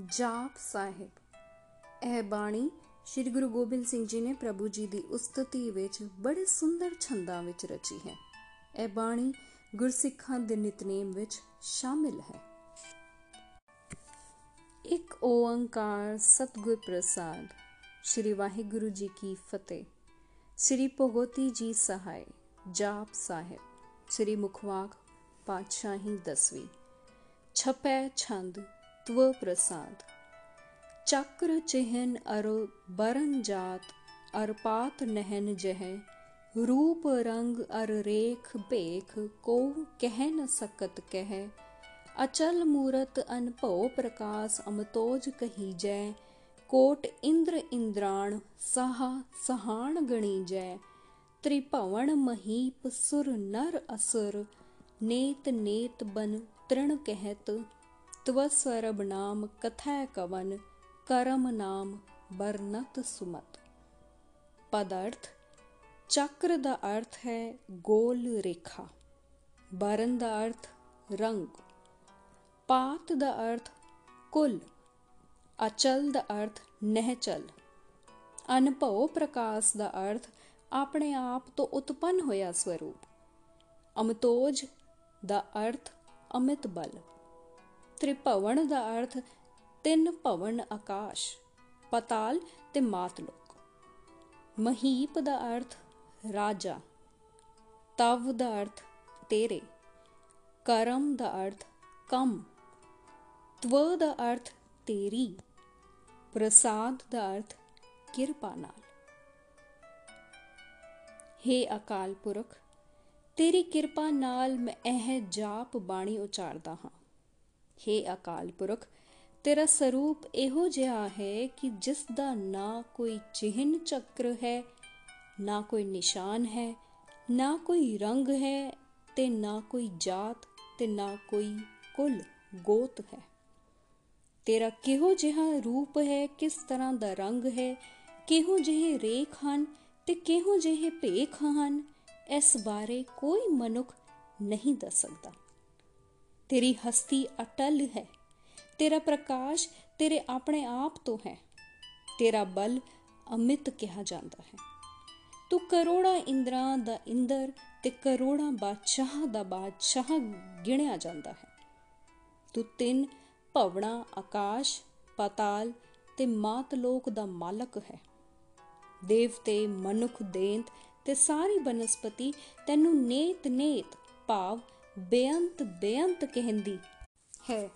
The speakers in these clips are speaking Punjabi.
ਜਾਪ ਸਾਹਿਬ। ਇਹ ਬਾਣੀ ਸ੍ਰੀ ਗੁਰੂ ਗੋਬਿੰਦ ਸਿੰਘ ਜੀ ਨੇ ਪ੍ਰਭੂ ਜੀ ਦੀ ਉਸਤਤੀ ਵਿੱਚ ਬੜੇ ਸੁੰਦਰ ਛੰਦਾਂ ਵਿੱਚ ਰਚੀ ਹੈ। ਇਹ ਬਾਣੀ ਗੁਰਸਿੱਖਾਂ ਦੇ ਨਿਤਨੇਮ ਵਿੱਚ ਸ਼ਾਮਿਲ ਹੈ। ਇੱਕ ਓੰਕਾਰ ਸਤਗੁਰ ਪ੍ਰਸਾਦ, ਸ੍ਰੀ ਵਾਹਿਗੁਰੂ ਜੀ ਕੀ ਫਤਿਹ। ਸ੍ਰੀ ਭਗਵਤੀ ਜੀ ਸਹਾਇ, ਜਾਪ ਸਾਹਿਬ, ਸ੍ਰੀ ਮੁਖਵਾਕ ਪਾਤਸ਼ਾਹੀ ਦਸਵੀਂ। ਛਪੈ ਛੰਦ ਤਵ ਪ੍ਰਸਾਦ। ਚੱਕਰ ਚਿਹਨ ਅਰ ਬਰਨ ਜਾਤ, ਅਰ ਪਾਤ ਨਹਿਨ ਜਹ, ਰੂਪ ਰੰਗ ਅਰ ਰੇਖ ਭੇਖ ਕੋ ਕਹਿ ਨ ਸਕਤ ਕਹਿ। ਅਚਲ ਮੂਰਤ ਅਨਭਉ ਪ੍ਰਕਾਸ਼ ਅਮਤੋਜ ਕਹੀ ਜੈ, ਕੋਟ ਇੰਦਰ ਇੰਦਰਾਣ ਸਹਾ ਸਹਾਣ ਗਣੀ ਜੈ। ਤ੍ਰਿਭਵਨ ਮਹੀਪ ਸੁਰ ਨਰ ਅਸੁਰ, ਨੇਤ ਨੇਤ ਬਨ ਤ੍ਰਿਣ ਕਹਿਤ ਤਵਸਵਰਬ ਨਾਮ ਕਥੈ ਕਵਨ ਕਰਮ ਨਾਮ ਬਰਨਤ ਸੁਮਤ ਪਦਾਰਥ ਚੱਕਰ ਦਾ ਅਰਥ ਹੈ ਗੋਲ ਰੇਖਾ ਬਰਨ ਦਾ ਅਰਥ ਰੰਗ ਪਾਤ ਦਾ ਅਰਥ ਕੁਲ ਅਚਲ ਦਾ ਅਰਥ ਨਹਿਚਲ ਅਨਭਉ ਪ੍ਰਕਾਸ਼ ਦਾ ਅਰਥ ਆਪਣੇ ਆਪ ਤੋਂ ਉਤਪੰਨ ਹੋਇਆ ਸਵਰੂਪ ਅਮਤੋਜ ਦਾ ਅਰਥ ਅਮਿਤ ਬਲ ਤ੍ਰਿਭਵਨ ਦਾ ਅਰਥ ਤਿੰਨ ਭਵਨ ਆਕਾਸ਼, ਪਤਾਲ ਤੇ ਮਾਤਲੋਕ ਮਹੀਪ ਦਾ ਅਰਥ ਰਾਜਾ, ਤਵ ਦਾ ਅਰਥ ਤੇਰੇ, ਕਰਮ ਦਾ ਅਰਥ ਕੰਮ, ਤਵ ਦਾ ਅਰਥ ਤੇਰੀ, ਪ੍ਰਸਾਦ ਦਾ ਅਰਥ ਕਿਰਪਾ ਨਾਲ। हे ਅਕਾਲ ਪੁਰਖ, ਤੇਰੀ ਕਿਰਪਾ ਨਾਲ ਮੈਂ ਇਹ ਜਾਪ ਬਾਣੀ ਉਚਾਰਦਾ ਹਾਂ। हे ਅਕਾਲ ਪੁਰਖ, ਤੇਰਾ ਸਰੂਪ ਇਹੋ ਜਿਹਾ ਹੈ ਕਿ ਜਿਸ ਦਾ ਨਾ ਕੋਈ ਚਿਹਨ ਚੱਕਰ ਹੈ, ਨਾ ਕੋਈ ਨਿਸ਼ਾਨ ਹੈ, ਨਾ ਕੋਈ ਰੰਗ ਹੈ ਤੇ ਨਾ ਕੋਈ ਜਾਤ ਤੇ ਨਾ ਕੋਈ ਕੁਲ ਗੋਤ ਹੈ। ਤੇਰਾ ਕਿਹੋ ਜਿਹਾ ਰੂਪ ਹੈ, ਕਿਸ ਤਰ੍ਹਾਂ ਦਾ ਰੰਗ ਹੈ, ਕਿਹੋ ਜਿਹੇ ਰੇਖ ਹਨ ਤੇ ਕਿਹੋ ਜਿਹੇ ਭੇਖ ਹਨ, ਇਸ ਬਾਰੇ ਕੋਈ ਮਨੁੱਖ ਨਹੀਂ ਦੱਸ ਸਕਦਾ। ਤੇਰੀ ਹਸਤੀ ਅਟਲ ਹੈ। ਤੇਰਾ ਪ੍ਰਕਾਸ਼ ਤੇਰੇ ਆਪਣੇ ਆਪ ਤੋਂ ਹੈ। ਤੇਰਾ ਬਲ ਅਮਿਤ ਕਿਹਾ ਜਾਂਦਾ ਹੈ। ਤੂੰ ਕਰੋੜਾਂ ਇੰਦਰਾਂ ਦਾ ਇੰਦਰ ਤੇ ਕਰੋੜਾਂ ਬਾਦਸ਼ਾਹ ਦਾ ਬਾਦਸ਼ਾਹ ਗਿਣਿਆ ਜਾਂਦਾ ਹੈ। ਤੂੰ ਤਿੰਨ ਭਵਨਾ ਆਕਾਸ਼, ਪਤਾਲ ਤੇ ਮਾਤਲੋਕ ਦਾ ਮਾਲਕ ਹੈ। ਦੇਵਤੇ, ਮਨੁੱਖ, ਦੇਂਤ ਤੇ ਸਾਰੀ ਬਨਸਪਤੀ ਤੈਨੂੰ ਨੇਤ ਨੇਤ ਭਾਵ ਬੇਅੰਤ ਬੇਅੰਤ ਕਹਿੰਦੀ। ਹੈ।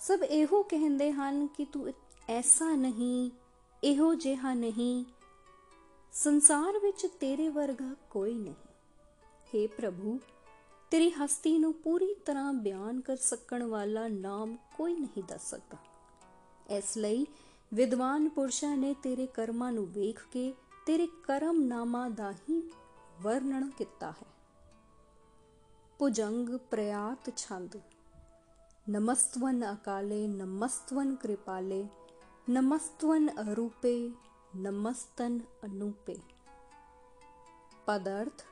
ਸਭ ਇਹੋ ਕਹਿੰਦੇ ਹਨ ਕਿ ਤੂੰ ਐਸਾ ਨਹੀਂ, ਇਹੋ ਜਿਹਾ ਨਹੀਂ। ਸੰਸਾਰ ਵਿੱਚ ਤੇਰੇ ਵਰਗਾ ਕੋਈ ਨਹੀਂ। हे ਪ੍ਰਭੂ, ਤੇਰੀ ਹਸਤੀ ਨੂੰ ਪੂਰੀ ਤਰ੍ਹਾਂ ਬਿਆਨ ਕਰ ਸਕਣ ਵਾਲਾ ਨਾਮ ਕੋਈ ਨਹੀਂ ਦੱਸ ਸਕਦਾ। ਇਸ ਲਈ ਵਿਦਵਾਨ ਪੁਰਸ਼ਾਂ ਨੇ ਤੇਰੇ ਕਰਮਾਂ ਨੂੰ ਵੇਖ ਕੇ ਤੇਰੇ ਕਰਮ ਨਾਮਾ ਦਾ ਹੀ ਵਰਣਨ ਕੀਤਾ ਹੈ। ਪੁਜੰਗ ਪ੍ਰਯਾਤ ਛੰਦ ਨਮਸਤਵਨ ਅਕਾਲੇ ਨਮਸਤਵਨ ਕਿਰਪਾਲੇ ਨਮਸਤਵਨ ਅਰੂਪੇ ਨਮਸਤਨ ਅਨੂਪੇ ਪਦਾਰਥ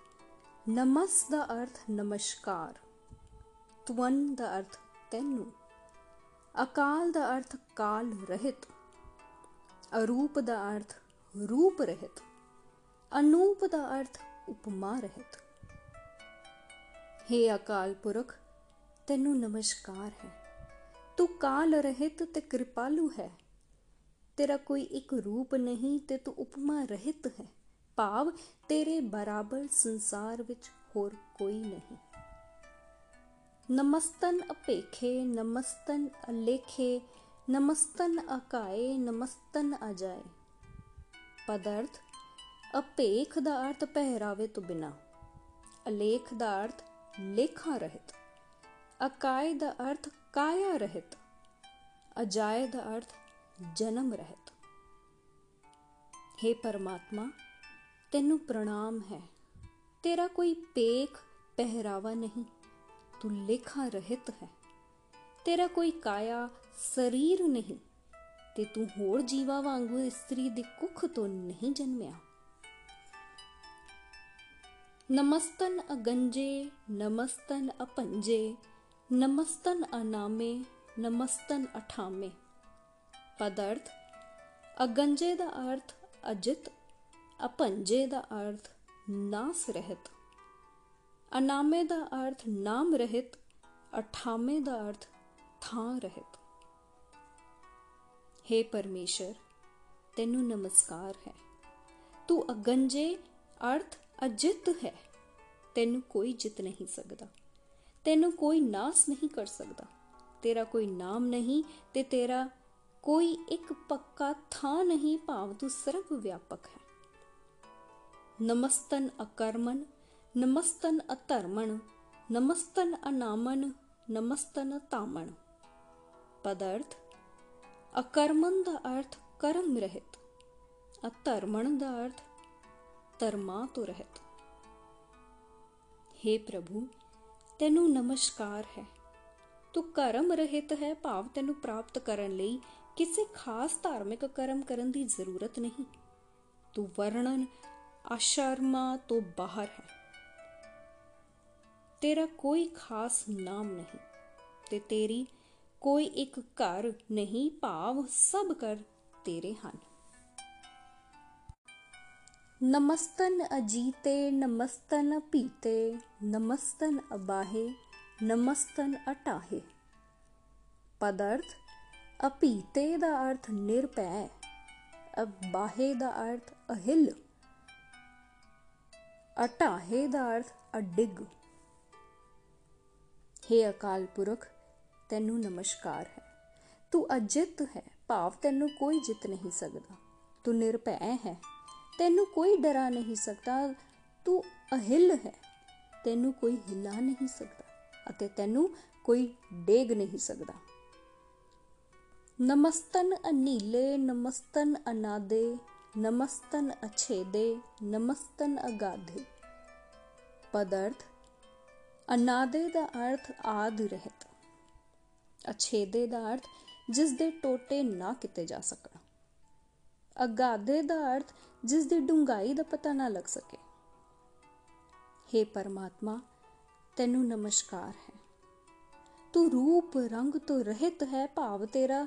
ਨਮਸ ਦਾ ਅਰਥ ਨਮਸਕਾਰ ਤਵਨ ਦਾ ਅਰਥ ਤੈਨੂੰ ਅਕਾਲ ਦਾ ਅਰਥ ਕਾਲ ਰਹਿਤ ਅਰੂਪ ਦਾ ਅਰਥ ਰੂਪ ਰਹਿਤ ਅਨੂਪ ਦਾ ਅਰਥ ਉਪਮਾ ਰਹਿਤ हे ਅਕਾਲ ਪੁਰਖ, ਤੈਨੂੰ ਨਮਸਕਾਰ ਹੈ। ਤੂੰ ਕਾਲ ਰਹਿਤ ਤੇ ਕਿਰਪਾਲੂ ਹੈ। ਤੇਰਾ ਕੋਈ ਇੱਕ ਰੂਪ ਨਹੀਂ ਤੇ ਤੂੰ ਉਪਮਾ ਰਹਿਤ ਹੈ। ਭਾਵ ਤੇਰੇ ਬਰਾਬਰ ਸੰਸਾਰ ਵਿੱਚ ਹੋਰ ਕੋਈ ਨਹੀਂ। ਨਮਸਤਨ ਅਪੇਖੇ, ਨਮਸਤਨ ਅਲੇਖੇ, ਨਮਸਤਨ ਅਕਾਏ, ਨਮਸਤਨ ਅਜਾਏ। ਪਦਾਰਥ, ਅਪੇਖ ਦਾ ਅਰਥ ਪਹਿਰਾਵੇ ਤੋਂ ਬਿਨਾ। ਅਲੇਖ ਦਾ ਅਰਥ ਲੇਖਾ ਰਹਿਤ, ਅਕਾਏ ਦਾ ਅਰਥ ਕਾਇਆ ਰਹਿਤ, ਅਜਾਏ ਦਾ ਅਰਥ ਜਨਮ ਰਹਿਤ। हे ਪਰਮਾਤਮਾ, ਤੈਨੂੰ ਪ੍ਰਣਾਮ ਹੈ। ਤੇਰਾ ਕੋਈ ਪੇਖ ਪਹਿਰਾਵਾ ਨਹੀਂ, ਤੂੰ ਲੇਖਾ ਰਹਿਤ ਹੈ। ਤੇਰਾ ਕੋਈ ਕਾਇਆ ਸਰੀਰ ਨਹੀਂ, ਤੇ ਤੂੰ ਹੋਰ ਜੀਵਾ ਵਾਂਗੂ ਇਸਤਰੀ ਦੀ ਕੁੱਖ ਤੋਂ ਨਹੀਂ ਜਨਮਿਆ। ਨਮਸਤਨ ਅਗੰਜੇ ਨਮਸਤਨ ਅਪੰਜੇ ਨਮਸਤਨ ਅਨਾਮੇ ਨਮਸਤਨ ਅਠਾਮੇ ਪਦ ਅਰਥ ਅਗੰਜੇ ਦਾ ਅਰਥ ਅਜਿਤ ਅਪੰਜੇ ਦਾ ਅਰਥ ਨਾਸ ਰਹਿਤ ਅਨਾਮੇ ਦਾ ਅਰਥ ਨਾਮ ਰਹਿਤ ਅਠਾਮੇ ਦਾ ਅਰਥ ਥਾਂ ਰਹਿਤ हे ਪਰਮੇਸ਼ਰ ਤੈਨੂੰ ਨਮਸਕਾਰ ਹੈ ਤੂੰ ਅਗੰਜੇ ਅਰਥ ਅਜਿਤ ਹੈ। ਤੈਨੂੰ ਕੋਈ ਜਿੱਤ ਨਹੀਂ ਸਕਦਾ। ਤੈਨੂੰ ਕੋਈ ਨਾਸ ਨਹੀਂ ਕਰ ਸਕਦਾ। ਤੇਰਾ ਕੋਈ ਨਾਮ ਨਹੀਂ ਤੇ ਤੇਰਾ ਕੋਈ ਇੱਕ ਪੱਕਾ ਥਾਂ ਨਹੀਂ ਭਾਵ ਤੂੰ ਸਰਵ ਵਿਆਪਕ ਹੈ। ਨਮਸਤਨ ਅਕਰਮਨ, ਨਮਸਤਨ ਅਧਰਮਨ, ਨਮਸਤਨ ਅਨਾਮਨ, ਨਮਸਤਨ ਤਾਮਨ ਪਦਰਥ, ਅਕਰਮਨ ਦਾ ਅਰਥ ਕਰਮ ਰਹਿਤ, ਅਧਰਮਨ ਦਾ ਅਰਥ ਧਰਮਾਂ ਤੋਂ ਰਹਿਤ हे ਪ੍ਰਭੂ, ਤੈਨੂੰ ਨਮਸਕਾਰ ਹੈ। ਤੂੰ ਕਰਮ ਰਹਿਤ ਹੈ, ਭਾਵ ਤੈਨੂੰ ਪ੍ਰਾਪਤ ਕਰਨ ਲਈ ਕਿਸੇ ਖਾਸ ਧਾਰਮਿਕ ਕਰਮ ਕਰਨ ਦੀ ਜ਼ਰੂਰਤ ਨਹੀਂ। ਤੂੰ ਵਰਣਨ, ਆਸ਼ਰਮਾ ਤੋਂ ਬਾਹਰ ਹੈ। ਤੇਰਾ ਕੋਈ ਖਾਸ ਨਾਮ ਨਹੀਂ ਤੇ ਤੇਰੀ ਕੋਈ ਇੱਕ ਘਰ ਨਹੀਂ, ਭਾਵ ਸਭ ਕਰ ਤੇਰੇ ਹਨ। ਨਮਸਤਨ ਅਜੀਤੇ, ਨਮਸਤਨ ਪੀਤੇ ਨਮਸਤਨ ਅਬਾਹੇ, ਨਮਸਤਨ ਅਟਾਹੇ। ਪਦਰਥ ਅਪੀਤੇ ਦਾ ਅਰਥ ਨਿਰਪੈ ਅਬਾਹੇ ਦਾ ਅਰਥ ਅਹਿਲ, ਅਟਾਹੇ ਦਾ ਅਰਥ ਅਡਿਗ। हे ਅਕਾਲ ਪੁਰਖ, ਤੈਨੂੰ ਨਮਸਕਾਰ ਹੈ। ਤੂੰ ਅਜਿਤ ਹੈ, ਭਾਵ ਤੈਨੂੰ ਕੋਈ ਜਿੱਤ ਨਹੀਂ ਸਕਦਾ। ਤੂੰ ਨਿਰਭੈ ਹੈ। ਤੈਨੂੰ ਕੋਈ ਡਰਾ ਨਹੀਂ ਸਕਦਾ। ਤੂੰ ਅਹਿਲ ਹੈ। ਤੈਨੂੰ ਕੋਈ ਹਿਲਾ ਨਹੀਂ ਸਕਦਾ ਅਤੇ ਤੈਨੂੰ ਕੋਈ ਡੇਗ ਨਹੀਂ ਸਕਦਾ। ਨਮਸਤਨ ਅਨੀਲੇ, ਨਮਸਤਨ ਅਨਾਦੇ, ਨਮਸਤਨ ਅਛੇਦੇ, ਨਮਸਤਨ ਅਗਾਧੇ। ਪਦਰਥ, ਅਨਾਦੇ ਦਾ ਅਰਥ ਆਦ ਰਹਿਤ। ਅਛੇਦੇ ਦਾ ਅਰਥ ਜਿਸ ਦੇ ਟੋਟੇ ਨਾ ਕੀਤੇ ਜਾ ਸਕਣ। ਅਗਾਧੇ ਦਾ ਅਰਥ ਜਿਸ ਦੀ ਡੂੰਘਾਈ ਦਾ ਪਤਾ ਨਾ ਲੱਗ ਸਕੇ। हे ਪਰਮਾਤਮਾ, ਤੈਨੂੰ ਨਮਸਕਾਰ ਹੈ। ਤੂੰ ਰੂਪ ਰੰਗ ਤੋਂ ਰਹਿਤ ਹੈ, ਭਾਵ ਤੇਰਾ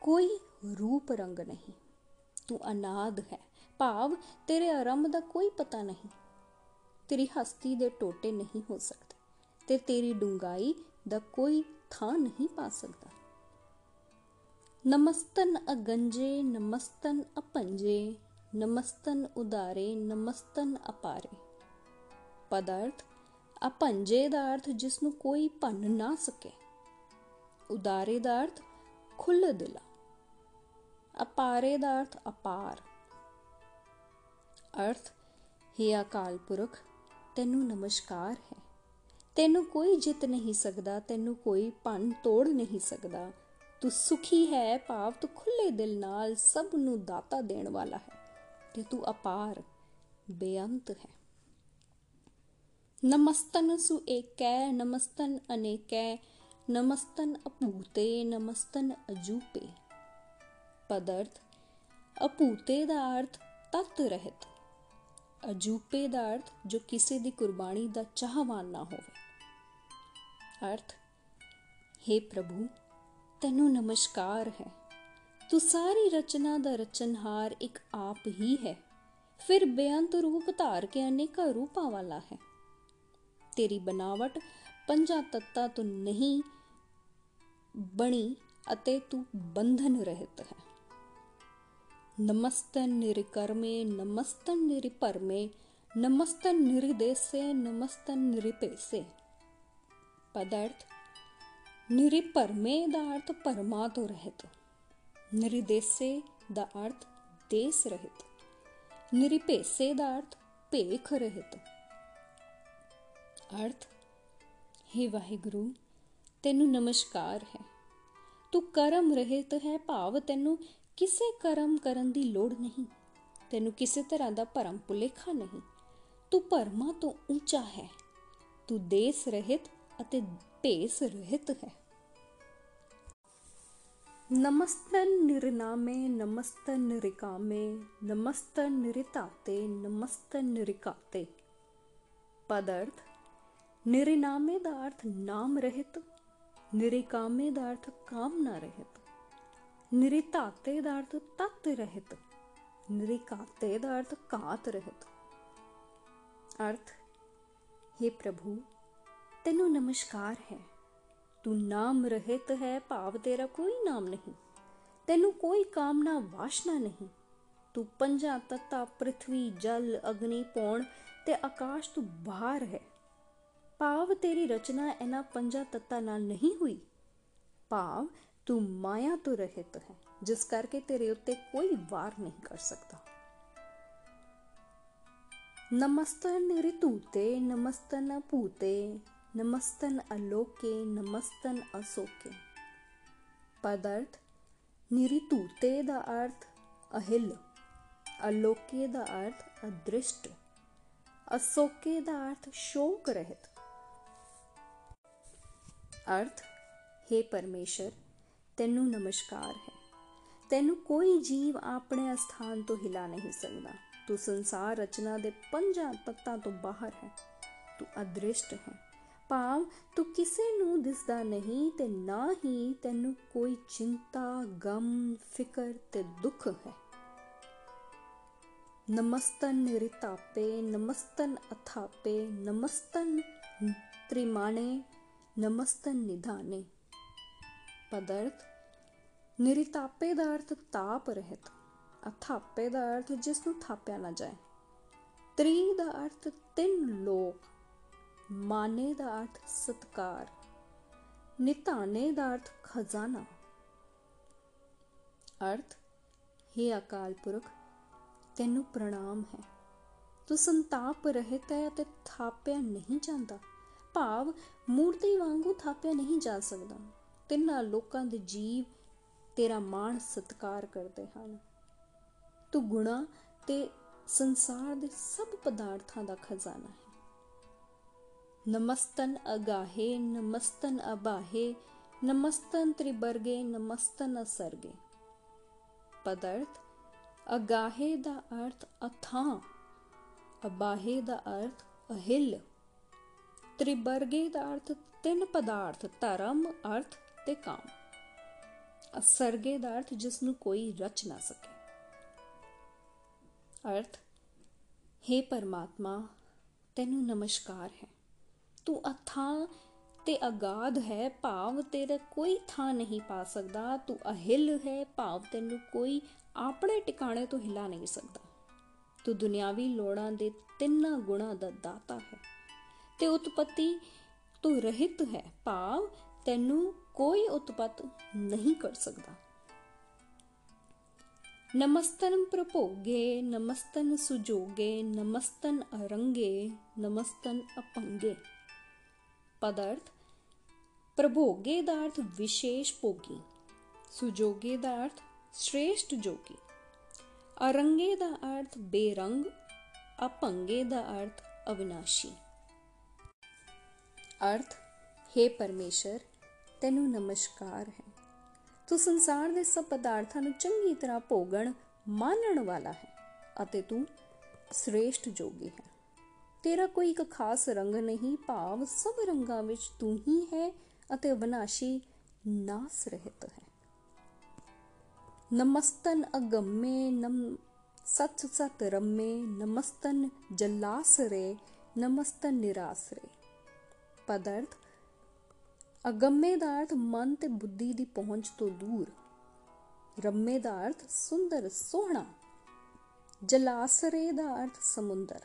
ਕੋਈ ਰੂਪ ਰੰਗ ਨਹੀਂ। ਤੂੰ ਅਨਾਦ ਹੈ, ਭਾਵ ਤੇਰੇ ਆਰੰਭ ਦਾ ਕੋਈ ਪਤਾ ਨਹੀਂ। ਤੇਰੀ ਹਸਤੀ ਦੇ ਟੋਟੇ ਨਹੀਂ ਹੋ ਸਕਦੇ ਤੇ ਤੇਰੀ ਡੂੰਘਾਈ ਦਾ ਕੋਈ ਥਾਂ ਨਹੀਂ ਪਾ ਸਕਦਾ। ਨਮਸਤਨ ਅਗੰਜੇ, ਨਮਸਤਨ ਅਪੰਜੇ, ਨਮਸਤਨ ਉਦਾਰੇ ਨਮਸਤਨ ਅਪਾਰੇ। ਪਦਾਰਥ, ਅਪੰਜੇ ਦਾ ਅਰਥ ਜਿਸ ਨੂੰ ਕੋਈ ਭੰਨ ਨਾ ਸਕੇ। ਉਦਾਰੇ ਦਾ ਅਰਥ, ਖੁੱਲ੍ਹ ਦਿਲਾ। ਅਪਾਰੇ ਦਾ ਅਰਥ, ਅਪਾਰ। ਅਰਥ, ਹੀ ਅਕਾਲ ਪੁਰਖ, ਤੈਨੂੰ ਨਮਸਕਾਰ ਹੈ। ਤੈਨੂੰ ਕੋਈ ਜਿੱਤ ਨਹੀਂ ਸਕਦਾ, ਤੈਨੂੰ ਕੋਈ ਭੰਨ ਤੋੜ ਨਹੀਂ ਸਕਦਾ। ਤੂੰ ਸੁਖੀ ਹੈ ਭਾਵ, ਤੂੰ ਖੁੱਲੇ ਦਿਲ ਨਾਲ ਸਭ ਨੂੰ ਦਾਤਾ ਦੇਣ ਵਾਲਾ ਹੈ, ਤੇ ਤੂੰ ਅਪਾਰ, ਬੇਅੰਤ ਹੈ। ਨਮਸਤਨ ਸੁ ਏਕੈ, ਨਮਸਤਨ ਅਨੇਕੈ, ਨਮਸਤਨ ਅਪੂਤੇ ਨਮਸਤਨ ਅਜੂਪੇ। ਪਦਰਥ ਅਪੂਤੇ ਦਾ ਅਰਥ ਤਤ ਰਹਿਤ। ਅਜੂਪੇ ਦਾ ਅਰਥ ਜੋ ਕਿਸੇ ਦੀ ਕੁਰਬਾਨੀ ਦਾ ਚਾਹਵਾਨ ਨਾ ਹੋਵੇ। ਅਰਥ हे ਪ੍ਰਭੂ ਤੈਨੂੰ ਨਮਸਕਾਰ ਹੈ। ਤੂੰ ਸਾਰੀ ਰਚਨਾ ਦਾ ਰਚਨਹਾਰ ਇੱਕ ਆਪ ਹੀ ਹੈ। ਫਿਰ ਬੇਅੰਤ ਰੂਪ ਧਾਰ ਕੇ ਅਨੇਕਾਂ ਰੂਪਾਂ ਵਾਲਾ ਹੈ। ਤੇਰੀ ਬਨਾਵਟ ਪੰਜਾਂ ਤੱਤਾਂ ਤੋਂ ਨਹੀਂ ਬਣੀ ਅਤੇ ਤੂੰ ਬੰਧਨ ਰਹਿਤ ਹੈ। ਨਮਸਤਨ ਨਿਰਕਰਮੇ ਨਮਸਤਨ ਨਿਰਪਰਮੇ ਨਮਸਤਨ ਨਿਰਦੇਸੇ ਨਮਸਤਨ ਨਿਰਪੇਸੇ ਪਦਾਰਥ ਨਿਰਪਰਮੇ ਦਾ ਅਰਥ ਪਰਮਾ ਤੋਂ ਰਹਿਤ। ਨਿਰਦੇਸੇ ਦਾ ਅਰਥ ਦੇਸ ਰਹਿਤ। ਨਿਰਪੇਸੇ ਦਾ ਅਰਥ ਭੇਖ ਰਹਿਤ। ਅਰਥ हे ਵਾਹਿਗੁਰੂ, ਤੈਨੂੰ ਨਮਸਕਾਰ ਹੈ। ਤੂੰ ਕਰਮ ਰਹਿਤ ਹੈ ਭਾਵ ਤੈਨੂੰ ਕਿਸੇ ਕਰਮ ਕਰਨ ਦੀ ਲੋੜ ਨਹੀਂ। ਤੈਨੂੰ ਕਿਸੇ ਤਰ੍ਹਾਂ ਦਾ ਭਰਮ ਭੁਲੇਖਾ ਨਹੀਂ। ਤੂੰ ਪਰਮਾ ਤੋਂ ਉੱਚਾ ਹੈ। ਤੂੰ ਦੇਸ ਰਹਿਤ ਅਤੇ ਭੇਸ ਰਹਿਤ ਹੈ ਨਮਸਤਨ ਨਿਰਨਾਮੇ ਨਮਸਤਨ ਨਿਰਿਕਾਮੇ ਨਮਸਤਨ ਨਿਰਿਤਾਤੇ ਨਮਸਤਨ ਨਿਰਿਕਾਤੇ ਪਦਰਥ ਨਿਰਨਾਮੇ ਦਾ ਅਰਥ ਨਾਮ ਰਹਿਤ ਨਿਰਿਕਾਮੇ ਦਾ ਅਰਥ ਕਾਮਨਾ ਰਹਿਤ ਨਿਰਿਤਾਤੇ ਦਾ ਅਰਥ ਤਤ ਰਹਿਤ ਨਿਰਿਕਾਤੇ ਦਾ ਅਰਥ ਕਾਤ ਰਹਿਤ ਅਰਥ हे ਪ੍ਰਭੂ ਤੈਨੂੰ ਨਮਸਕਾਰ ਹੈ। ਤੂੰ ਨਾਮ ਰਹਿਤ ਹੈ, ਭਾਵ ਤੇਰਾ ਕੋਈ ਨਾਮ ਨਹੀਂ। ਤੈਨੂੰ ਕੋਈ ਕਾਮਨਾ, ਵਾਸ਼ਨਾ ਨਹੀਂ। ਤੂੰ ਪੰਜਾਂ ਤੱਤਾ, ਪ੍ਰithvi, ਜਲ, ਅਗਨੀ, ਪੌਣ ਤੇ ਆਕਾਸ਼ ਤੋਂ ਬਾਹਰ ਹੈ। ਭਾਵ ਤੇਰੀ ਰਚਨਾ ਇਹਨਾਂ ਪੰਜਾਂ ਤੱਤਾਂ ਨਾਲ ਨਹੀਂ ਹੋਈ। ਭਾਵ ਤੂੰ ਮਾਇਆ ਤੋਂ ਰਹਿਤ ਹੈ, ਜਿਸ ਕਰਕੇ ਤੇਰੇ ਉੱਤੇ ਕੋਈ ਵਾਰ ਨਹੀਂ ਕਰ ਸਕਦਾ। ਨਮਸਤਨ ਰਿਤੂਤੇ ਨਮਸਤਨ ਭੂਤੇ ਨਮਸਤਨ ਅਲੋਕੇ ਨਮਸਤਨ ਅਸੋਕੇ ਪਦਰਥ ਨਿਰਿਤੂਤੇ ਦਾ ਅਰਥ ਅਹਿਲ ਅਲੋਕੇ ਦਾ ਅਰਥ ਅਦ੍ਰਿਸ਼ਟ ਅਸੋਕੇ ਦਾ ਅਰਥ ਸ਼ੋਕ ਰਹਿਤ ਅਰਥ हे ਪਰਮੇਸ਼ਰ ਤੈਨੂੰ ਨਮਸਕਾਰ ਹੈ ਤੈਨੂੰ ਕੋਈ ਜੀਵ ਆਪਣੇ ਸਥਾਨ ਤੋਂ ਹਿਲਾ ਨਹੀਂ ਸਕਦਾ ਤੂੰ ਸੰਸਾਰ ਰਚਨਾ ਦੇ ਪੰਜਾਂ ਤੱਤਾਂ ਤੋਂ ਬਾਹਰ ਹੈ ਤੂੰ ਅਦ੍ਰਿਸ਼ਟ ਹੈ ਭਾਵ ਤੂੰ ਕਿਸੇ ਨੂੰ ਦਿਸਦਾ ਨਹੀਂ ਤੇ ਨਾ ਹੀ ਤੈਨੂੰ ਕੋਈ ਚਿੰਤਾ, ਗਮ, ਫਿਕਰ ਤੇ ਦੁੱਖ ਹੈ। ਨਮਸਤਨ ਨਿਰਤਾਪੇ ਨਮਸਤਨ ਅਥਾਪੇ, ਨਮਸਤਨ ਤ੍ਰਿਮਾਣੇ, ਨਮਸਤਨ ਨਿਧਾਨੇ। ਪਦਰਥ, ਨਿਰਤਾਪੇ ਦਾ ਅਰਥ ਤਾਪ ਰਹਿਤ, ਅਥਾਪੇ ਦਾ ਅਰਥ ਜਿਸ ਨੂੰ ਥਾਪਿਆ ਨਾ ਜਾਏ। ਤ੍ਰੀ ਦਾ ਅਰਥ ਤਿੰਨ ਲੋਕ ਮਾਨੇ ਦਾ ਅਰਥ ਸਤਕਾਰ, ਨਿਤਾਨੇ ਦਾ ਅਰਥ ਖਜ਼ਾਨਾ। ਅਰਥ हे ਅਕਾਲ ਪੁਰਖ, ਤੈਨੂੰ ਪ੍ਰਣਾਮ ਹੈ। ਤੂੰ ਸੰਤਾਪ ਰਹਿਤ ਹੈ ਅਤੇ ਥਾਪਿਆ ਨਹੀਂ ਜਾਂਦਾ। ਭਾਵ, ਮੂਰਤੀ ਵਾਂਗੂ ਥਾਪਿਆ ਨਹੀਂ ਜਾ ਸਕਦਾ। ਤਿੰਨਾਂ ਲੋਕਾਂ ਦੇ ਜੀਵ ਤੇਰਾ ਮਾਣ ਸਤਕਾਰ ਕਰਦੇ ਹਨ। ਤੂੰ ਗੁਣਾ ਤੇ ਸੰਸਾਰ ਦੇ ਸਭ ਪਦਾਰਥਾਂ ਦਾ ਖਜ਼ਾਨਾ ਹੈ। ਨਮਸਤਨ ਅਗਾਹੇ, ਨਮਸਤਨ ਅਬਾਹੇ, ਨਮਸਤਨ ਤ੍ਰਿਬਰਗੇ, ਨਮਸਤਨ ਅਸਰਗੇ। ਪਦਾਰਥ ਅਗਾਹੇ ਦਾ ਅਰਥ ਅਥਾਂ, ਅਬਾਹੇ ਦਾ ਅਰਥ ਅਹਿਲ। ਤ੍ਰਿਬਰਗੇ ਦਾ ਅਰਥ ਤਿੰਨ ਪਦਾਰਥ, ਧਰਮ, ਅਰਥ ਤੇ ਕਾਮ। ਅਸਰਗੇ ਦਾ ਅਰਥ ਜਿਸ ਨੂੰ ਕੋਈ ਰਚ ਨਾ ਸਕੇ। ਅਰਥ हे ਪਰਮਾਤਮਾ, ਤੈਨੂੰ ਨਮਸਕਾਰ ਹੈ। ਤੂੰ ਅਥਾਂ ਤੇ ਅਗਾਧ ਹੈ, ਭਾਵ ਤੇਰਾ ਕੋਈ ਥਾਂ ਨਹੀਂ ਪਾ ਸਕਦਾ। ਤੂੰ ਅਹਿਲ ਹੈ, ਭਾਵ ਤੈਨੂੰ ਕੋਈ ਆਪਣੇ ਟਿਕਾਣੇ ਤੋਂ ਹਿਲਾ ਨਹੀਂ ਸਕਦਾ। ਤੂੰ ਦੁਨਿਆਵੀ ਲੋੜਾਂ ਦੇ ਤਿੰਨਾਂ ਗੁਣਾਂ ਦਾ ਦਾਤਾ ਹੈ ਤੇ ਉਤਪਤੀ ਤੂੰ ਰਹਿਤ ਹੈ, ਭਾਵ ਤੈਨੂੰ ਕੋਈ ਉਤਪਤ ਨਹੀਂ ਕਰ ਸਕਦਾ। ਨਮਸਤਨ ਪ੍ਰਭੋਗੇ, ਨਮਸਤਨ ਸੁਜੋਗੇ, ਨਮਸਤਨ ਅਰੰਗੇ, ਨਮਸਤਨ ਅਪੰਗੇ। ਪਦਾਰਥ, ਪ੍ਰਭੋਗੇ ਦਾ ਅਰਥ ਵਿਸ਼ੇਸ਼ ਭੋਗੀ, ਸੁਜੋਗੇ ਦਾ ਅਰਥ ਸ੍ਰੇਸ਼ਟ ਜੋਗੀ, ਅਰੰਗੇ ਦਾ ਅਰਥ ਬੇਰੰਗ ਅਪੰਗੇ ਦਾ ਅਰਥ ਅਵਿਨਾਸ਼ੀ। ਅਰਥ हे ਪਰਮੇਸ਼ਰ, ਤੈਨੂੰ ਨਮਸਕਾਰ ਹੈ। ਤੂੰ ਸੰਸਾਰ ਦੇ ਸਭ ਪਦਾਰਥਾਂ ਨੂੰ ਚੰਗੀ ਤਰ੍ਹਾਂ ਭੋਗਣ, ਮਾਨਣ ਵਾਲਾ ਹੈ ਅਤੇ ਤੂੰ ਸ੍ਰੇਸ਼ਟ ਜੋਗੀ ਹੈ। ਤੇਰਾ ਕੋਈ ਇੱਕ ਖਾਸ ਰੰਗ ਨਹੀਂ, ਭਾਵ ਸਭ ਰੰਗਾਂ ਵਿੱਚ ਤੂੰ ਹੀ ਹੈ ਅਤੇ ਅਵਿਨਾਸ਼ੀ ਨਾਸ ਰਹਿਤ ਹੈ। ਨਮਸਤਨ ਅਗੰਮੇ, ਨਮ ਸਤ ਸਤ ਰਮੇ, ਨਮਸਤਨ ਜਲਾਸਰੇ ਨਮਸਤਨ ਨਿਰਾਸਰੇ ਪਦਰਥ, ਅਗੰਮੇ ਦਾ ਅਰਥ ਮਨ ਤੇ ਬੁੱਧੀ ਦੀ ਪਹੁੰਚ ਤੋਂ ਦੂਰ। ਰਮੇ ਦਾ ਅਰਥ ਸੁੰਦਰ, ਸੋਹਣਾ। ਜਲਾਸਰੇ ਦਾ ਅਰਥ ਸਮੁੰਦਰ।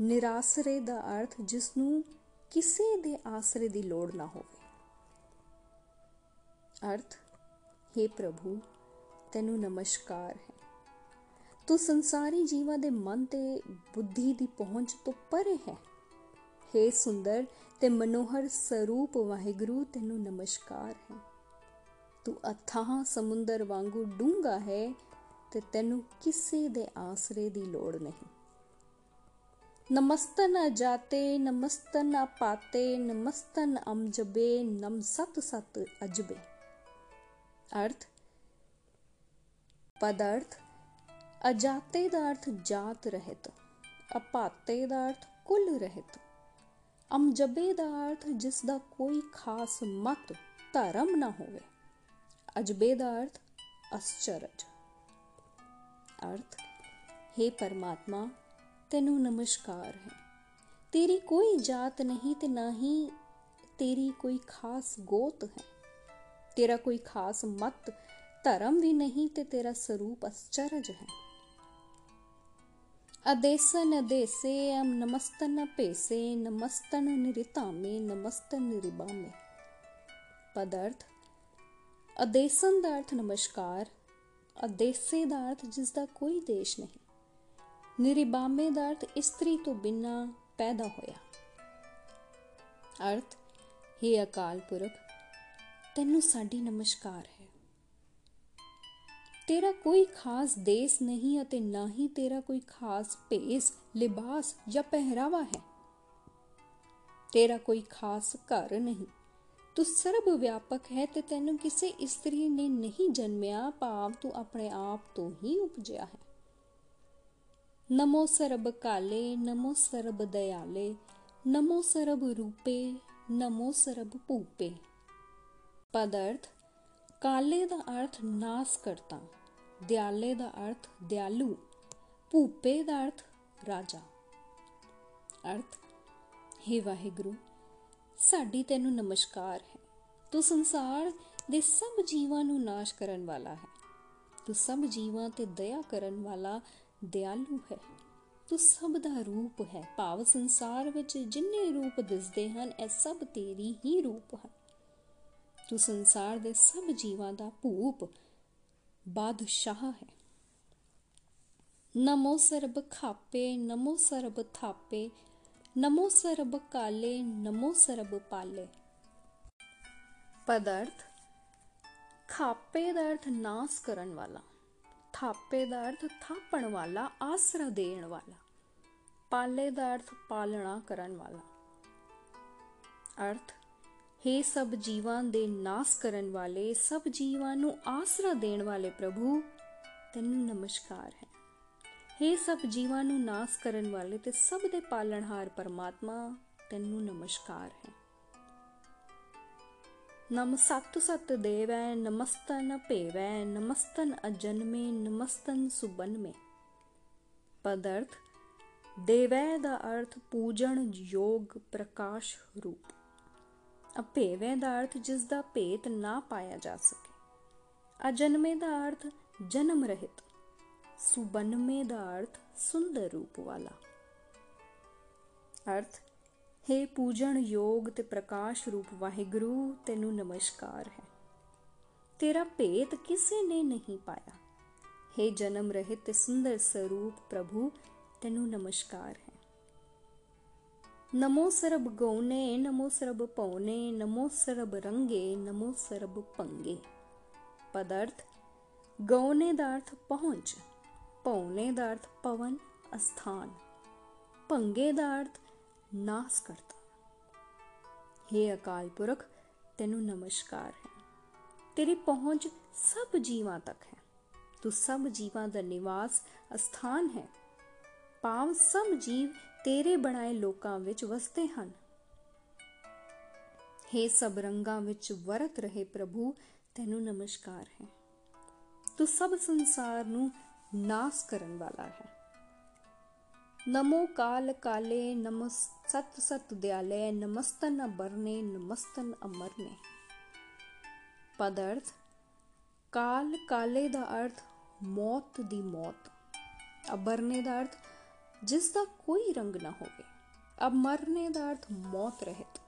ਨਿਰਾਸਰੇ ਦਾ ਅਰਥ ਜਿਸ ਨੂੰ ਕਿਸੇ ਦੇ ਆਸਰੇ ਦੀ ਲੋੜ ਨਾ ਹੋਵੇ। ਅਰਥ हे ਪ੍ਰਭੂ, ਤੈਨੂੰ ਨਮਸਕਾਰ ਹੈ। ਤੂੰ ਸੰਸਾਰੀ ਜੀਵਾਂ ਦੇ ਮਨ ਤੇ ਬੁੱਧੀ ਦੀ ਪਹੁੰਚ ਤੋਂ ਪਰੇ ਹੈ। हे ਸੁੰਦਰ ਤੇ ਮਨੋਹਰ ਸਰੂਪ ਵਾਹਿਗੁਰੂ, ਤੈਨੂੰ ਨਮਸਕਾਰ ਹੈ। ਤੂੰ ਅਥਾਹ ਸਮੁੰਦਰ ਵਾਂਗੂ ਡੂੰਗਾ ਹੈ ਤੇ ਤੈਨੂੰ ਕਿਸੇ ਦੇ ਆਸਰੇ ਦੀ ਲੋੜ ਨਹੀਂ। ਨਮਸਤਨ ਅਜਾਤੇ ਨਮਸਤਨ ਆਪਾਤੇ ਨਮਸਤਨ ਅਮਜਬੇ ਨਮ ਸਤ ਸਤ ਅਜਬੇ। ਅਰਥ ਪਦਾਰਥ ਅਜਾਤੇ ਦਾ ਅਰਥ ਜਾਤ ਰਹਿਤ, ਅਪਾਤੇ ਦਾ ਅਰਥ ਕੁੱਲ ਰਹਿਤ ਅਮਜਬੇ ਦਾ ਅਰਥ ਜਿਸ ਦਾ ਕੋਈ ਖਾਸ ਮਤ ਧਰਮ ਨਾ ਹੋਵੇ, ਅਜਬੇ ਦਾ ਅਰਥ ਅਸਚਰਜ। ਅਰਥ हे ਪਰਮਾਤਮਾ ਤੈਨੂੰ ਨਮਸਕਾਰ ਹੈ ਤੇਰੀ ਕੋਈ ਜਾਤ ਨਹੀਂ ਤੇ ਨਾ ਹੀ ਤੇਰੀ ਕੋਈ ਖਾਸ ਗੋਤ ਹੈ ਤੇਰਾ ਕੋਈ ਖਾਸ ਮਤ ਧਰਮ ਵੀ ਨਹੀਂ ਤੇ ਤੇਰਾ ਸਰੂਪ ਅਸਚਰਜ ਹੈ ਅਦੇਸਨ ਅਦੇਸੇ ਅਮ ਨਮਸਤਨ ਭੇਸੇ ਨਮਸਤਨ ਨਿਰਿਤਾਮੇ ਨਮਸਤਨ ਨਿਰਿਬਾਮੇ ਪਦਰਥ ਅਦੇਸਨ ਦਾ ਅਰਥ ਨਮਸਕਾਰ ਅਦੇਸੇ ਦਾ ਅਰਥ ਜਿਸ ਦਾ ਕੋਈ ਦੇਸ਼ ਨਹੀਂ ਨਿਰਿਬਾਮੇ ਦਾ ਅਰਥ ਇਸਤਰੀ ਤੋਂ ਬਿਨਾ ਪੈਦਾ ਹੋਇਆ। ਅਰਥ, ਹੀ ਅਕਾਲ ਪੁਰਖ, ਤੈਨੂੰ ਸਾਡੀ ਨਮਸਕਾਰ ਹੈ। ਤੇਰਾ ਕੋਈ ਖਾਸ ਦੇਸ ਨਹੀਂ ਅਤੇ ਨਾ ਹੀ ਤੇਰਾ ਕੋਈ ਖਾਸ ਭੇਸ, ਲਿਬਾਸ ਜਾਂ ਪਹਿਰਾਵਾ ਹੈ। ਤੇਰਾ ਕੋਈ ਖਾਸ ਘਰ ਨਹੀਂ। ਤੂੰ ਸਰਬ ਵਿਆਪਕ ਹੈ ਤੇ ਤੈਨੂੰ ਕਿਸੇ ਇਸਤਰੀ ਨੇ ਨਹੀਂ ਜਨਮਿਆ, ਭਾਵ ਤੂੰ ਆਪਣੇ ਆਪ ਤੋਂ ਹੀ ਉਪਜਿਆ ਹੈ। ਨਮੋ ਸਰਬ ਕਾਲੇ, ਨਮੋ ਸਰਬ ਦਇਆਲੇ, ਨਮੋ ਸਰਬ ਰੂਪੇ, ਨਮੋ ਸਰਬ ਭੂਪੇ। ਪਦਰਥ ਕਾਲੇ ਦਾ ਅਰਥ ਨਾਸ ਕਰਤਾ ਦਿਆਲੇ ਦਾ ਅਰਥ ਦਿਆਲੂ, ਭੂਪੇ ਦਾ ਅਰਥ ਰਾਜਾ। ਅਰਥ हे ਵਾਹਿਗੁਰੂ, ਸਾਡੀ ਤੈਨੂੰ ਨਮਸਕਾਰ ਹੈ। ਤੂੰ ਸੰਸਾਰ ਦੇ ਸਭ ਜੀਵਾਂ ਨੂੰ ਨਾਸ਼ ਕਰਨ ਵਾਲਾ ਹੈ। ਤੂੰ ਸਭ ਜੀਵਾਂ ਤੇ ਦਇਆ ਕਰਨ ਵਾਲਾ ਦਿਆਲੂ ਹੈ। ਤੂੰ ਸਭ ਦਾ ਰੂਪ ਹੈ। ਭਾਵ ਸੰਸਾਰ ਵਿੱਚ ਜਿੰਨੇ ਰੂਪ ਦਿਸਦੇ ਹਨ, ਇਹ ਸਭ ਤੇਰੀ ਹੀ ਰੂਪ ਹਨ। ਤੂੰ ਸੰਸਾਰ ਦੇ ਸਭ ਜੀਵਾਂ ਦਾ ਭੂਪ, ਬਾਦਸ਼ਾਹ ਹੈ। ਨਮੋ ਸਰਬ ਖਾਪੇ, ਨਮੋ ਸਰਬ ਥਾਪੇ, ਨਮੋ ਸਰਬ ਕਾਲੇ, ਨਮੋ ਸਰਬ ਪਾਲੇ। ਪਦਾਰਥ ਖਾਪੇ ਦਾ ਅਰਥ ਨਾਸ ਕਰਨ ਵਾਲਾ। ਥਾਪੇ ਦਾ ਅਰਥ ਥਾਪਣ ਵਾਲਾ, ਆਸਰਾ ਦੇਣ ਵਾਲਾ, ਪਾਲੇ ਦਾ ਅਰਥ ਪਾਲਣਾ ਕਰਨ ਵਾਲਾ। ਅਰਥ हे ਸਭ ਜੀਵਾਂ ਦੇ ਨਾਸ ਕਰਨ ਵਾਲੇ, ਸਭ ਜੀਵਾਂ ਨੂੰ ਆਸਰਾ ਦੇਣ ਵਾਲੇ ਪ੍ਰਭੂ, ਤੈਨੂੰ ਨਮਸਕਾਰ ਹੈ। हे ਸਭ ਜੀਵਾਂ ਨੂੰ ਨਾਸ ਕਰਨ ਵਾਲੇ ਤੇ ਸਭ ਦੇ ਪਾਲਣਹਾਰ ਪਰਮਾਤਮਾ, ਤੈਨੂੰ ਨਮਸਕਾਰ ਹੈ। ਨਮ ਸਤ ਸਤ ਦੇਵੈ ਨਮਸਤਨ ਭੇਵੈ ਨਮਸਤਨ ਅਜਨਮੇ ਨਮਸਤਨ ਸੁਬਨਮੇ ਪਦਰਥ ਦੇਵੈ ਦਾ ਅਰਥ ਪੂਜਣ ਯੋਗ ਪ੍ਰਕਾਸ਼ ਰੂਪ ਅਭੇਵੈ ਦਾ ਅਰਥ ਜਿਸ ਦਾ ਭੇਤ ਨਾ ਪਾਇਆ ਜਾ ਸਕੇ ਅਜਨਮੇ ਦਾ ਅਰਥ ਜਨਮ ਰਹਿਤ ਸੁਬਨਮੇ ਦਾ ਅਰਥ ਸੁੰਦਰ ਰੂਪ ਵਾਲਾ ਅਰਥ हे ਪੂਜਣ ਯੋਗ ਤੇ ਪ੍ਰਕਾਸ਼ ਰੂਪ ਵਾਹਿਗੁਰੂ, ਤੈਨੂੰ ਨਮਸਕਾਰ ਹੈ। ਤੇਰਾ ਭੇਤ ਕਿਸੇ ਨੇ ਨਹੀਂ ਪਾਇਆ। हे ਜਨਮ ਰਹਿਤ ਤੇ ਸੁੰਦਰ ਸਰੂਪ ਪ੍ਰਭੂ, ਤੈਨੂੰ ਨਮਸਕਾਰ ਹੈ। ਨਮੋ ਸਰਬ ਗਉਨੇ ਨਮੋ ਸਰਬ ਪਉਨੇ ਨਮੋ ਸਰਬ ਰੰਗੇ, ਨਮੋ ਸਰਬ ਪੰਗੇ। ਪਦਰਥ ਗਉਨੇ ਦਾ ਅਰਥ ਪਹੁੰਚ ਪਉਨੇ ਦਾ ਅਰਥ ਪਵਨ, ਅਸਥਾਨ। ਪੰਗੇ ਦਾ ਅਰਥ ਨਾਸ ਕਰਤਾ। हे ਅਕਾਲ ਪੁਰਖ, ਤੈਨੂੰ ਨਮਸਕਾਰ ਹੈ। ਤੇਰੀ ਪਹੁੰਚ ਸਭ ਜੀਵਾਂ ਤੱਕ ਹੈ। ਤੂੰ ਸਭ ਜੀਵਾਂ ਦਾ ਨਿਵਾਸ ਅਸਥਾਨ ਹੈ। ਪਾਵ ਸਭ ਜੀਵ ਤੇਰੇ ਬਣਾਏ ਲੋਕਾਂ ਵਿੱਚ ਵਸਦੇ ਹਨ। हे ਸਭ ਰੰਗਾਂ ਵਿੱਚ ਵਰਤ ਰਹੇ ਪ੍ਰਭੂ, ਤੈਨੂੰ ਨਮਸਕਾਰ ਹੈ। ਤੂੰ ਸਭ ਸੰਸਾਰ ਨੂੰ ਨਾਸ ਕਰਨ ਵਾਲਾ ਹੈ। ਨਮੋ ਕਾਲ ਕਾਲੇ, ਨਮਸ, ਸਤ ਸਤ ਦਿਆਲੇ, ਨਮਸਤਨ ਅਬਰਨੇ ਨਮਸਤਨ ਅਮਰਨੇ। ਪਦਰਥ ਕਾਲ ਕਾਲੇ ਦਾ ਅਰਥ ਮੌਤ ਦੀ ਮੌਤ। ਅਬਰਨੇ ਦਾ ਅਰਥ, ਜਿਸ ਦਾ ਕੋਈ ਰੰਗ ਨਾ ਹੋਵੇ। ਅਮਰਨੇ ਦਾ ਅਰਥ ਮੌਤ ਰਹਿਤ।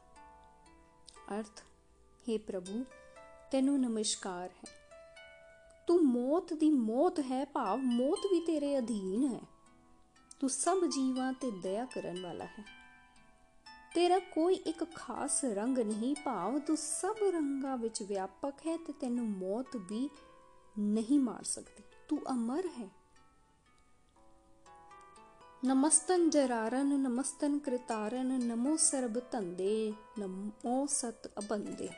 ਅਰਥ हे ਪ੍ਰਭੂ, ਤੈਨੂੰ ਨਮਸਕਾਰ ਹੈ। ਤੂੰ ਮੌਤ ਦੀ ਮੌਤ ਹੈ ਭਾਵ, ਮੌਤ ਵੀ ਤੇਰੇ ਅਧੀਨ ਹੈ। ਤੂੰ ਸਭ ਜੀਵਾਂ ਤੇ ਦਇਆ ਕਰਨ ਵਾਲਾ ਹੈ। ਤੇਰਾ ਕੋਈ ਇੱਕ ਖਾਸ ਰੰਗ ਨਹੀਂ, ਭਾਵ ਤੂੰ ਸਭ ਰੰਗਾਂ ਵਿੱਚ ਵਿਆਪਕ ਹੈ ਤੇ ਤੈਨੂੰ ਮੌਤ ਵੀ ਨਹੀਂ ਮਾਰ ਸਕਦੀ। ਤੂੰ ਅਮਰ ਹੈ। ਨਮਸਤਨ ਜਰਾਰਨ ਨਮਸਤਨ ਕ੍ਰਿਤਾਰਨ ਨਮੋ ਸਰਬ ਧੰਦੇ, ਨਮੋ ਸਤ ਅਬੰਦੇ।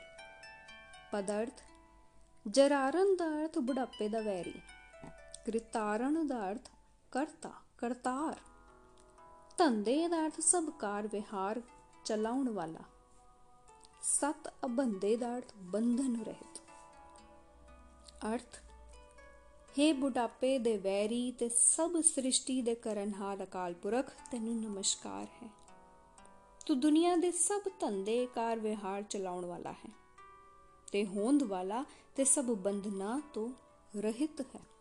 ਪਦਰਥ ਜਰਾਰਨ ਦਾ ਅਰਥ ਬੁਢਾਪੇ ਦਾ ਵੈਰੀ। ਕ੍ਰਿਤਾਰਨ ਦਾ ਅਰਥ ਕਰਤਾ। ਕਰਤਾਰ। ਧੰਦੇ ਦਾ ਅਰਥ ਸਭ ਕਾਰ ਵਿਹਾਰ, ਚਲਾਉਣ ਵਾਲਾ। ਸਤ ਅਬੰਦੇ ਦਾ ਅਰਥ ਬੰਧਨ ਰਹਿਤ। ਅਰਥ, ਹੇ ਬੁਢਾਪੇ ਦੇ ਵੈਰੀ ਤੇ ਸਭ ਸ੍ਰਿਸ਼ਟੀ ਦੇ ਕਰਨਹਾਰ ਅਕਾਲ ਪੁਰਖ, ਤੈਨੂੰ ਨਮਸਕਾਰ ਹੈ। ਤੂੰ ਦੁਨੀਆ ਦੇ ਸਭ ਧੰਦੇ, ਕਾਰ, ਵਿਹਾਰ ਚਲਾਉਣ ਵਾਲਾ ਹੈ। ਤੇ ਹੋਂਦ ਵਾਲਾ ਤੇ ਸਭ ਬੰਧਨਾਂ ਤੋਂ ਰਹਿਤ ਹੈ।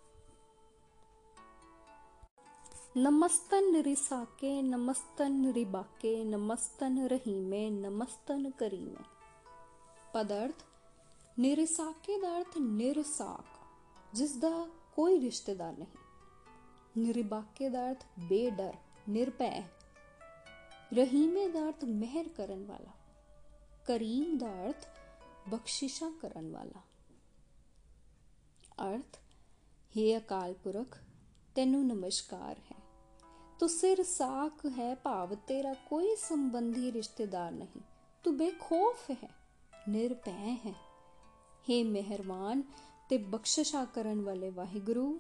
ਨਮਸਤਨ ਰਿਸਾਕੇ ਨਮਸਤਨ ਰਿਬਾਕੇ ਨਮਸਤਨ ਰਹੀਮੇ ਨਮਸਤਨ ਕਰੀਮੇ ਪਦਰਥ ਨਿਰਸਾਕੇ ਦਾ ਅਰਥ ਨਿਰਸਾਕ ਜਿਸ ਦਾ ਕੋਈ ਰਿਸ਼ਤੇਦਾਰ ਨਹੀਂ ਨਿਰਬਾਕੇ ਦਾ ਅਰਥ ਬੇਡਰ ਨਿਰਭੈ ਰਹੀਮੇ ਦਾ ਅਰਥ ਮਿਹਰ ਕਰਨ ਵਾਲਾ ਕਰੀਮ ਦਾ ਅਰਥ ਬਖਸ਼ਿਸ਼ਾਂ ਕਰਨ ਵਾਲਾ ਅਰਥ हे ਅਕਾਲ ਪੁਰਖ ਤੈਨੂੰ ਨਮਸਕਾਰ ਹੈ ਤੂੰ ਸਿਰ ਸਾਖ ਹੈ ਭਾਵ, ਤੇਰਾ ਕੋਈ ਸੰਬੰਧੀ ਰਿਸ਼ਤੇਦਾਰ ਨਹੀਂ। ਤੂੰ ਬੇਖੌਫ ਹੈ, ਨਿਰਭੈ ਹੈ। हे ਮਿਹਰਬਾਨ ਤੇ ਬਖਸ਼ਿਸ਼ਾ ਕਰਨ ਵਾਲੇ ਵਾਹਿਗੁਰੂ,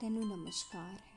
ਤੈਨੂੰ ਨਮਸਕਾਰ ਹੈ।